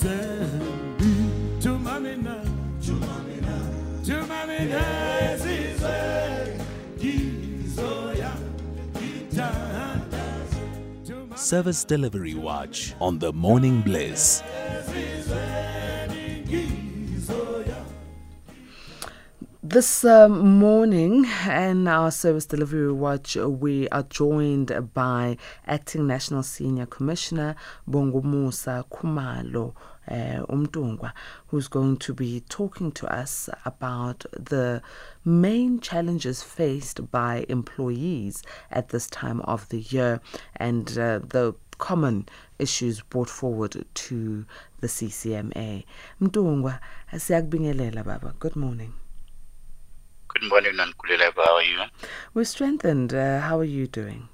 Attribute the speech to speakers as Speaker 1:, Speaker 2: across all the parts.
Speaker 1: sembi tumamina tumamina tumamina ezizwe ngizoya
Speaker 2: Service Delivery Watch on the Morning Bliss.
Speaker 3: This um, morning, in our service delivery watch, uh, we are joined by Acting National Senior Commissioner Bongumusa Khumalo uh, Umtungwa, who's going to be talking to us about the main challenges faced by employees at this time of the year and uh, the common issues brought forward to the CCMA. Mtungwa, baba. Good morning.
Speaker 4: Good morning, Nankulele. How are you?
Speaker 3: We're strengthened. Uh, how are you doing?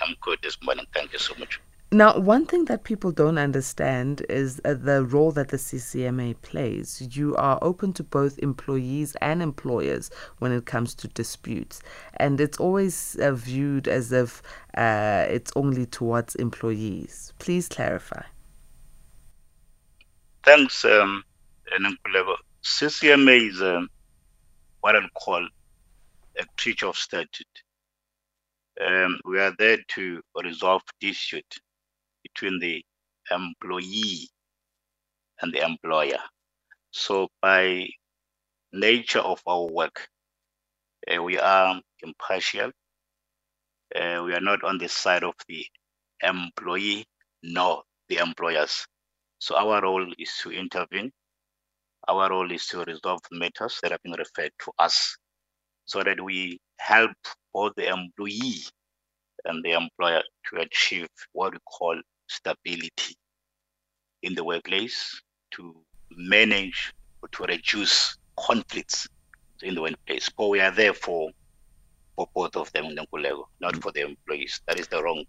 Speaker 4: I'm good this morning. Thank you so much.
Speaker 3: Now, one thing that people don't understand is uh, the role that the CCMA plays. You are open to both employees and employers when it comes to disputes, and it's always uh, viewed as if uh, it's only towards employees. Please clarify.
Speaker 4: Thanks, um. CCMA is um, what I'll call a creature of statute. Um, we are there to resolve dispute between the employee and the employer. So, by nature of our work, uh, we are impartial. Uh, we are not on the side of the employee nor the employers. So, our role is to intervene. Our role is to resolve matters that have been referred to us so that we help both the employee and the employer to achieve what we call stability in the workplace, to manage or to reduce conflicts in the workplace. But we are there for, for both of them, not for the employees. That is the wrong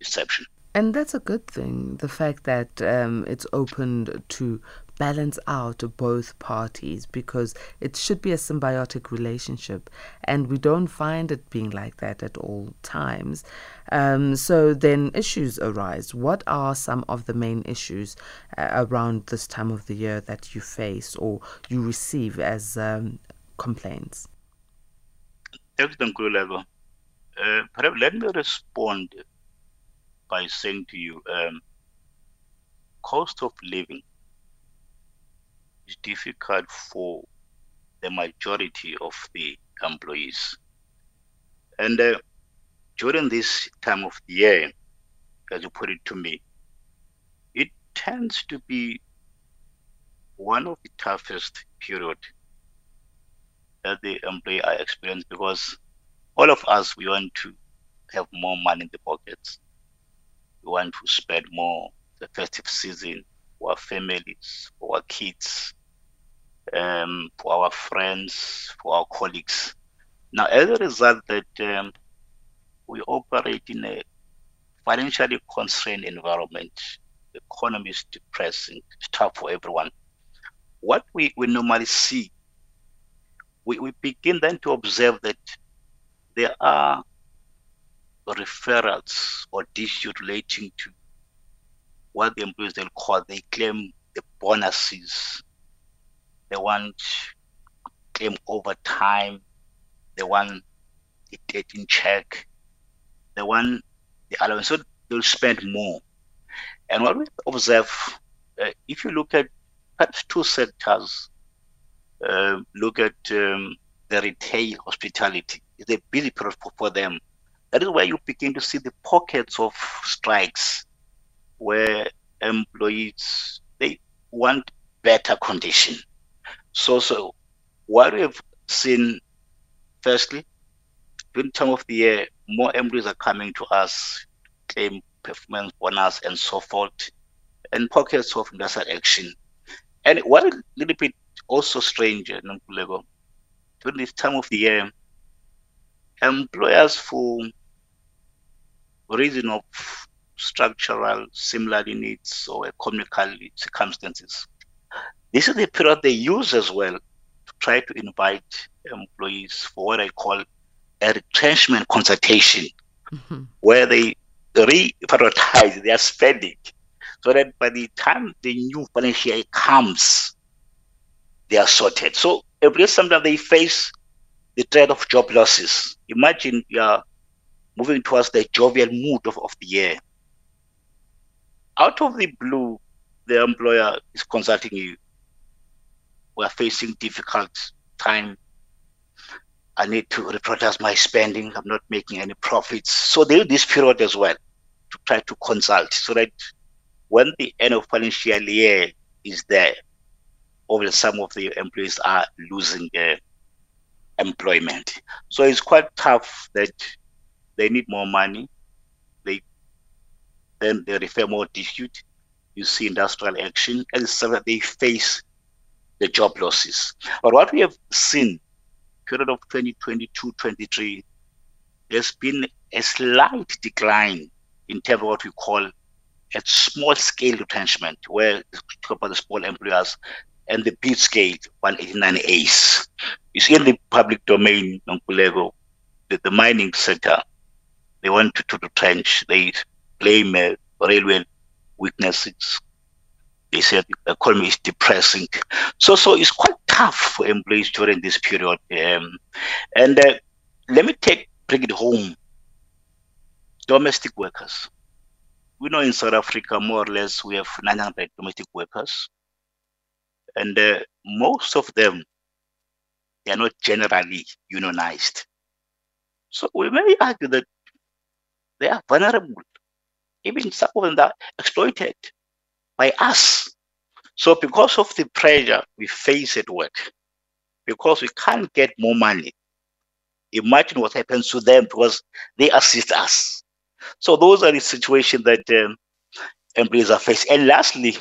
Speaker 4: perception.
Speaker 3: And that's a good thing, the fact that um, it's opened to balance out both parties because it should be a symbiotic relationship and we don't find it being like that at all times. Um, so then issues arise. What are some of the main issues uh, around this time of the year that you face or you receive as um, complaints?
Speaker 4: Uh, let me respond by saying to you, um, cost of living is difficult for the majority of the employees. And uh, during this time of the year, as you put it to me, it tends to be one of the toughest period that the employee are experiencing because all of us we want to have more money in the pockets. We want to spend more the festive season our families, for our kids, um, for our friends, for our colleagues. Now, as a result, that um, we operate in a financially constrained environment, the economy is depressing, it's tough for everyone. What we, we normally see, we, we begin then to observe that there are referrals or disputes relating to what the employees they'll call they claim the bonuses. They want claim overtime they want the dating check they want the allowance. So they'll spend more. And what we observe uh, if you look at perhaps two sectors uh, look at um, the retail hospitality it's a busy period for them that is where you begin to see the pockets of strikes where employees they want better condition. So so what we have seen firstly, during time of the year, more employees are coming to us, claim performance bonus and so forth, and pockets of industrial action. And what a little bit also strange, eh, Nkulego, during this time of the year, employers for reason of structural similarity needs or economical circumstances. This is the period they use as well to try to invite employees for what I call a retrenchment consultation,
Speaker 3: Mhm.
Speaker 4: where they re-prioritize their spending. so that by the time the new financial year comes, they are sorted. So every sometimes they face the threat of job losses. Imagine you are moving towards the jovial mood of, of the year. Out of the blue, the employer is consulting you. We are facing difficult time. I need to reprioritize my spending. I'm not making any profits. So they this period as well to try to consult so that when the end of financial year is there, obviously some of the employees are losing their employment. So it's quite tough that they need more money. Then they refer more dispute. You see industrial action, and so they face the job losses. But what we have seen, period of 2022-23, there's been a slight decline in terms of what we call a small scale retrenchment, where talk about the small employers and the big scale 189 A's. It's in the public domain, Nonkulego, the, the mining sector. They want to, to retrench. They blame uh, railway weaknesses. They said the economy is depressing. So, so it's quite tough for employees during this period. Um, and uh, let me take bring it home. Domestic workers. We know in South Africa, more or less, we have 900 domestic workers. And uh, most of them, they are not generally unionized. So we may argue that they are vulnerable. Even some of them are exploited by us. So because of the pressure we face at work, because we can't get more money, imagine what happens to them because they assist us. So those are the situations that um, employees are facing. And lastly,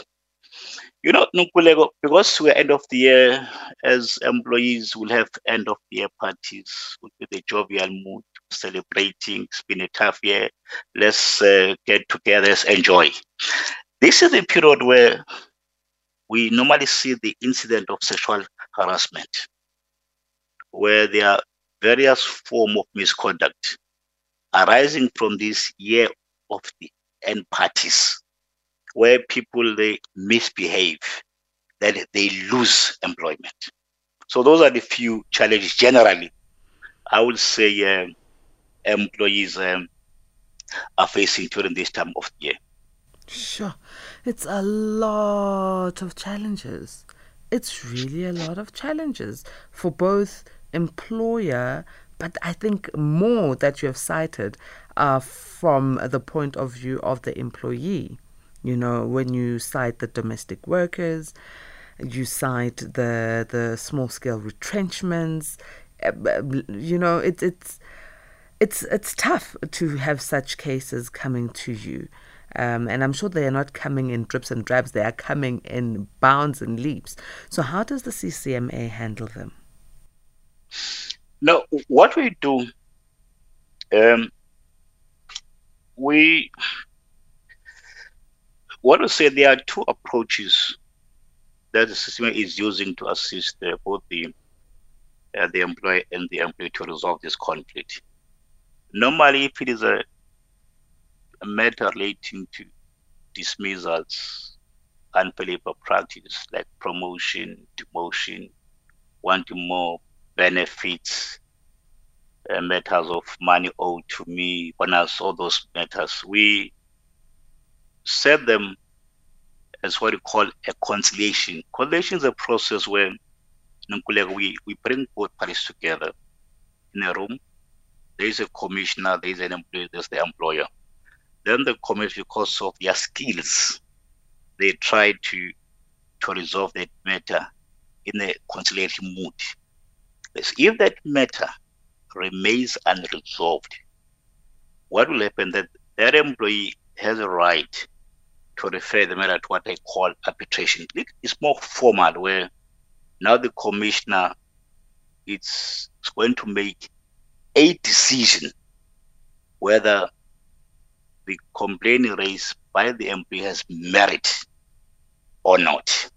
Speaker 4: you know, Nkulego, because we're end of the year, as employees will have end of the year parties with a jovial mood, celebrating. It's been a tough year. Let's uh, get together, let's enjoy. This is the period where we normally see the incident of sexual harassment, where there are various form of misconduct arising from this year of the end parties where people they misbehave, that they lose employment. So those are the few challenges generally. I would say uh, employees um, are facing during this time of year.
Speaker 3: Sure. It's a lot of challenges. It's really a lot of challenges for both employer, but I think more that you have cited are from the point of view of the employee. You know, when you cite the domestic workers, you cite the the small scale retrenchments. Eh, you know, it, it's it's it's tough to have such cases coming to you. Um, and I'm sure they are not coming in drips and drabs, they are coming in bounds and leaps. So, how does the CCMA handle them?
Speaker 4: Now, what we do, um, we want to say there are two approaches that the CCMA is using to assist uh, both the uh, the employer and the employee to resolve this conflict. Normally, if it is a, a matter relating to dismissals, unfair labor practice like promotion, demotion, wanting more benefits, uh, matters of money owed to me, bonus, all those matters, we set them as what we call a conciliation. Conciliation is a process where we, we bring both parties together in a room. There is a commissioner, there is an employee, there's the employer. Then the commissioner, because of their skills, they try to to resolve that matter in a conciliation mood. If that matter remains unresolved, what will happen that that employee has a right to refer the matter to what I call arbitration. It's more formal, where now the commissioner is going to make a decision whether the complaint raised by the employee has merit or not.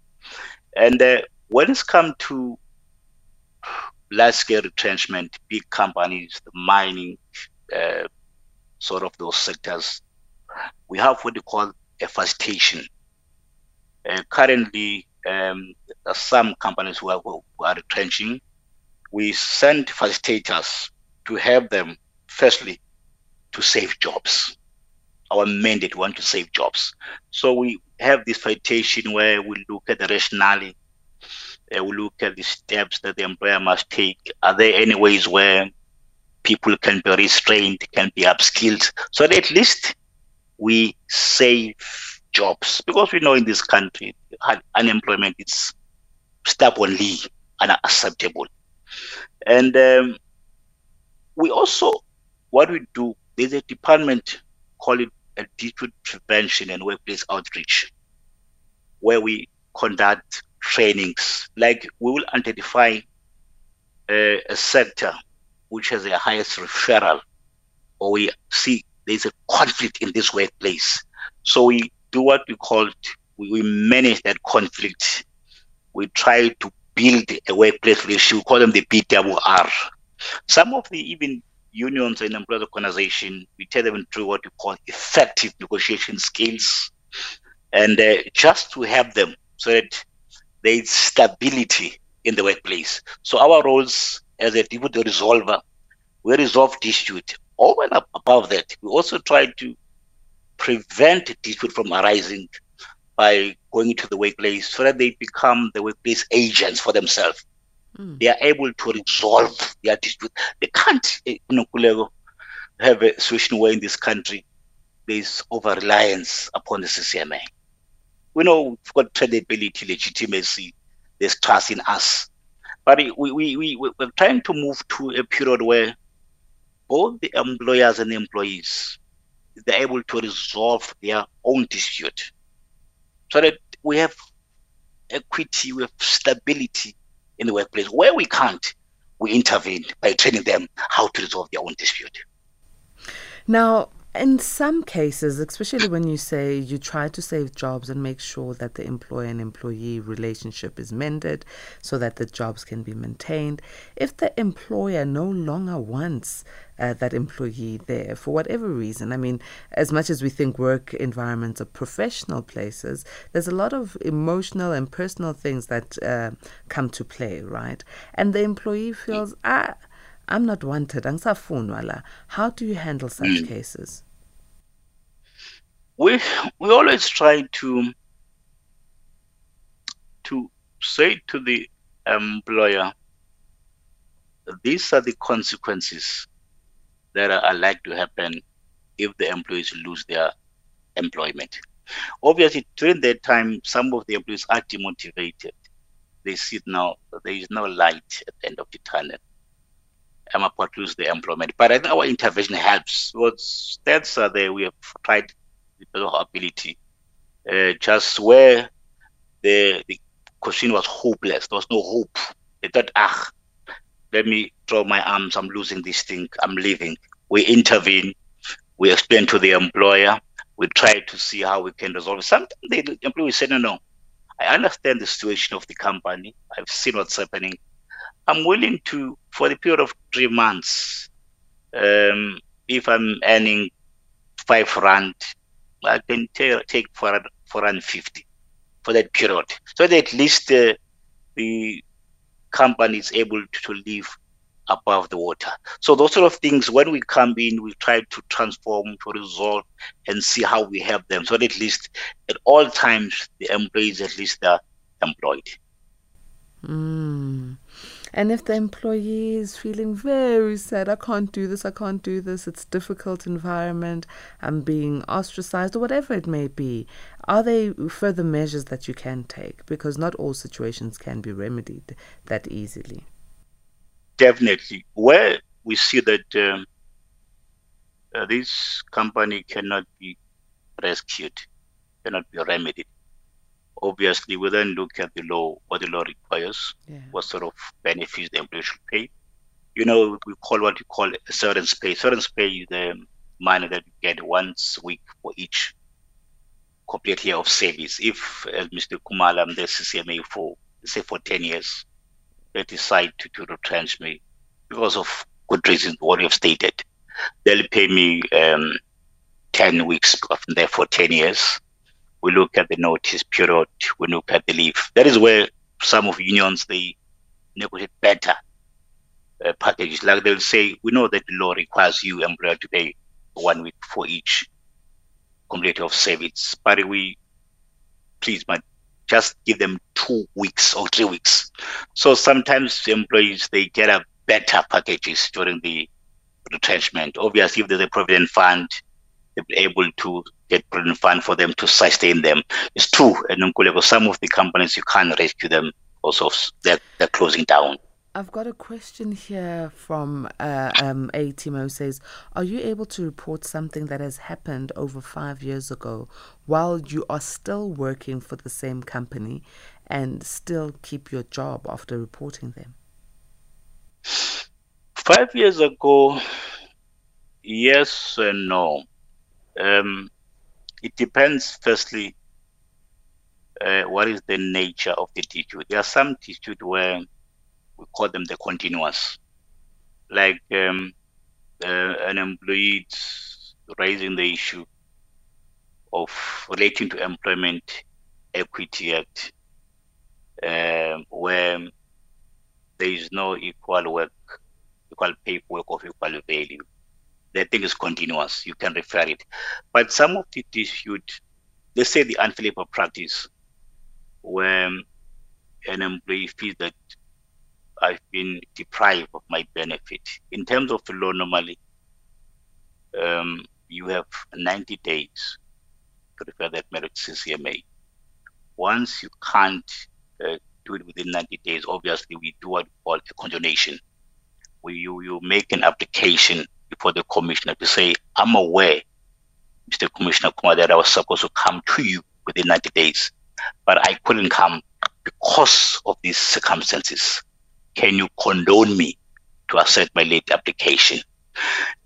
Speaker 4: And uh, when it's come to large scale retrenchment, big companies, the mining, uh, sort of those sectors, we have what they call a facilitation. Uh, currently, um, some companies who are, who are retrenching. We send facilitators to help them, firstly, to save jobs. Our mandate, want to save jobs. So we have this facilitation where we look at the rationale, uh, we look at the steps that the employer must take. Are there any ways where people can be restrained, can be upskilled, so that at least we save jobs? Because we know in this country, unemployment is stubbornly unacceptable. And um, we also, what we do, there's a department called it dispute prevention and workplace outreach, where we conduct trainings. Like we will identify a, a sector which has the highest referral, or we see there's a conflict in this workplace. So we do what we call we, we manage that conflict. We try to build a workplace relationship. We call them the BWR. Some of the even unions and employers organization, we tell them through what we call effective negotiation skills, and uh, just to have them so that there is stability in the workplace. So our roles as a dispute resolver, we resolve dispute. Over and above that, we also try to prevent dispute from arising by going into the workplace so that they become the workplace agents for themselves. Mm. They are able to resolve their dispute. They can't, you know, have a situation where in this country there is over reliance upon the CCMA. We know we've got credibility, legitimacy, there's trust in us. But we, we, we, we're trying to move to a period where both the employers and the employees they're able to resolve their own dispute so that we have equity, we have stability in the workplace. Where we can't, we intervene by training them how to resolve their own dispute.
Speaker 3: Now, in some cases, especially when you say you try to save jobs and make sure that the employer and employee relationship is mended so that the jobs can be maintained, if the employer no longer wants uh, that employee there for whatever reason, I mean, as much as we think work environments are professional places, there's a lot of emotional and personal things that uh, come to play, right? And the employee feels, ah, I'm not wanted. How do you handle such mm. cases?
Speaker 4: We we always try to to say to the employer, these are the consequences that are likely to happen if the employees lose their employment. Obviously, during that time, some of the employees are demotivated. They see now there is no light at the end of the tunnel um, lose their employment. But I think our intervention helps. What stats are there? We have tried the best of our ability. Uh, just where the the question was hopeless, there was no hope. They thought, ah, let me throw my arms. I'm losing this thing. I'm leaving. We intervene. We explain to the employer. We try to see how we can resolve it. Sometimes the employee say, no, no, I understand the situation of the company. I've seen what's happening. I'm willing to, for the period of three months, um, if I'm earning five rand, I can t- take four, four rand fifty for that period, so that at least uh, the company is able to live above the water. So those sort of things, when we come in, we try to transform, to resolve, and see how we help them. So that at least at all times, the employees at least are employed.
Speaker 3: Mm. And if the employee is feeling very sad, I can't do this, I can't do this, it's difficult environment, I'm being ostracized, or whatever it may be, are there further measures that you can take? Because not all situations can be remedied that easily.
Speaker 4: Definitely. Where we see that um, uh, this company cannot be rescued, cannot be remedied, obviously we then look at the law, what the law requires, yeah. what sort of benefits the employee should pay. You know, we call what we call a severance pay. Severance pay is the money that you get once a week for each complete year of service. If, as Mr. Khumalo, I'm the CCMA for, say, for 10 years, they decide to, to retrench me because of good reasons, what you've stated, they'll pay me um, 10 weeks from there for 10 years we look at the notice period, we look at the leave. That is where some of unions they negotiate better uh, packages. Like they'll say, we know that the law requires you employer to pay one week for each complete of service, but we please, but just give them two weeks or three weeks. So sometimes employees they get a better packages during the retrenchment. Obviously, if there's a provident fund, they'll be able to get provident fund for them to sustain them. It's true, and some of the companies you can't rescue them also they're, they're closing down.
Speaker 3: I've got a question here from uh, um, A Timo says, Are you able to report something that has happened over five years ago while you are still working for the same company and still keep your job after reporting them?
Speaker 4: Five years ago, yes and no. Um, it depends, firstly, uh, what is the nature of the dispute. There are some disputes where we call them the continuous. Like um, uh, an employee raising the issue of relating to Employment Equity Act, um, where there is no equal work, equal pay work of equal value. The thing is continuous. You can refer it. But some of the dispute, let's say the unfair labor practice, where an employee feels that I've been deprived of my benefit. In terms of the law, normally, um, you have 90 days to refer that matter to CCMA. Once you can't uh, do it within 90 days, obviously we do what we call a. Where you, you make an application before the commissioner to say, I'm aware, Mr. Commissioner Kumar, that I was supposed to come to you within 90 days, but I couldn't come because of these circumstances can you condone me to accept my late application?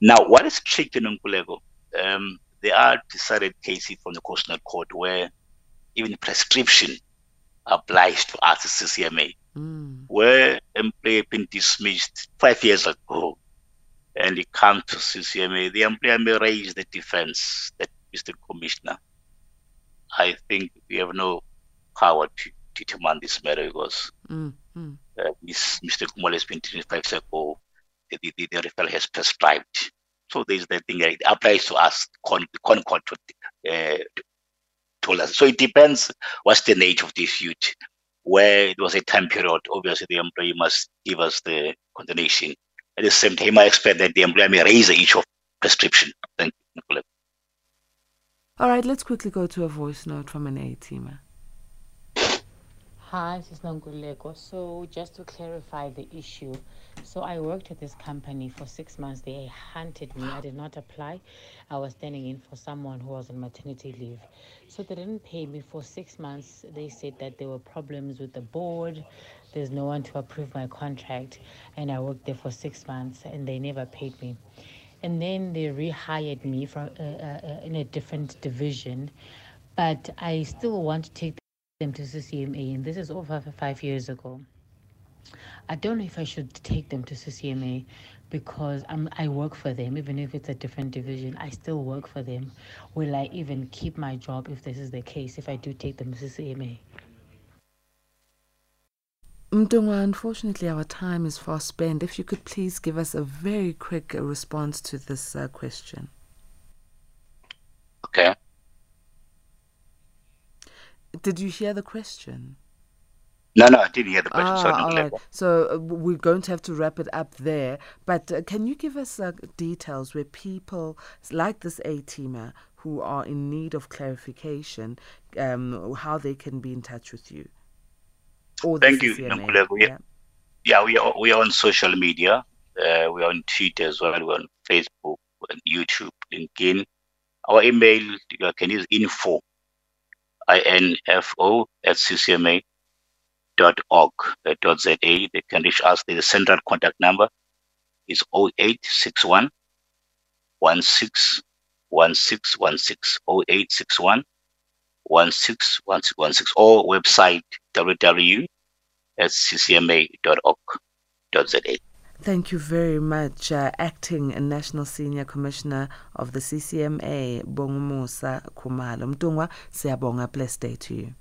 Speaker 4: Now, what is tricky in Nkulego? Um, there are decided cases from the Constitutional Court where even prescription applies to us CCMA, mm. where employee been dismissed five years ago and it comes to CCMA, the employer may raise the defense that Mr. Commissioner, I think we have no power to determine this matter because mm. Mm. Uh, Mr. Khumalo has been 25 years ago. The, the, the referral has prescribed. So there's the thing that applies to us, con, ConCourt uh, told us. So it depends what's the nature of the dispute. Where it was a time period, obviously the employee must give us the condonation. At the same time, I expect that the employer may raise the issue of prescription. Thank you.
Speaker 3: All right, let's quickly go to a voice note from an A teamer.
Speaker 5: Hi, this is Nonguleko. So just to clarify the issue, so I worked at this company for six months. They hunted me. I did not apply. I was standing in for someone who was on maternity leave. So they didn't pay me for six months. They said that there were problems with the board. There's no one to approve my contract. And I worked there for six months and they never paid me. And then they rehired me from uh, uh, uh in a different division. But I still want to take them to CCMA, and this is over five years ago. I don't know if I should take them to CCMA because I'm, I work for them, even if it's a different division. I still work for them. Will I even keep my job if this is the case, if I do take them to CCMA?
Speaker 3: Mdungwa, unfortunately, our time is fast spent. If you could please give us a very quick response to this uh, question.
Speaker 4: Okay.
Speaker 3: Did you hear the question?
Speaker 4: No, no, I didn't hear the question.
Speaker 3: Ah, all right. So uh, we're going to have to wrap it up there. But uh, can you give us uh, details where people like this A teamer who are in need of clarification, um, how they can be in touch with you?
Speaker 4: Or Thank you, yeah. yeah, we are we are on social media. Uh, we are on Twitter as well. We're on Facebook, and YouTube, LinkedIn. Our email you can use info info at ccma dot org dot za. They can reach us. The central contact number is 0861 16 1616 0861 161616 or website www at ccma.org.za.
Speaker 3: Thank you very much, uh, Acting National Senior Commissioner of the CCMA, Bongumusa Khumalo. Mtungwa, siyabonga. Blessed day to you.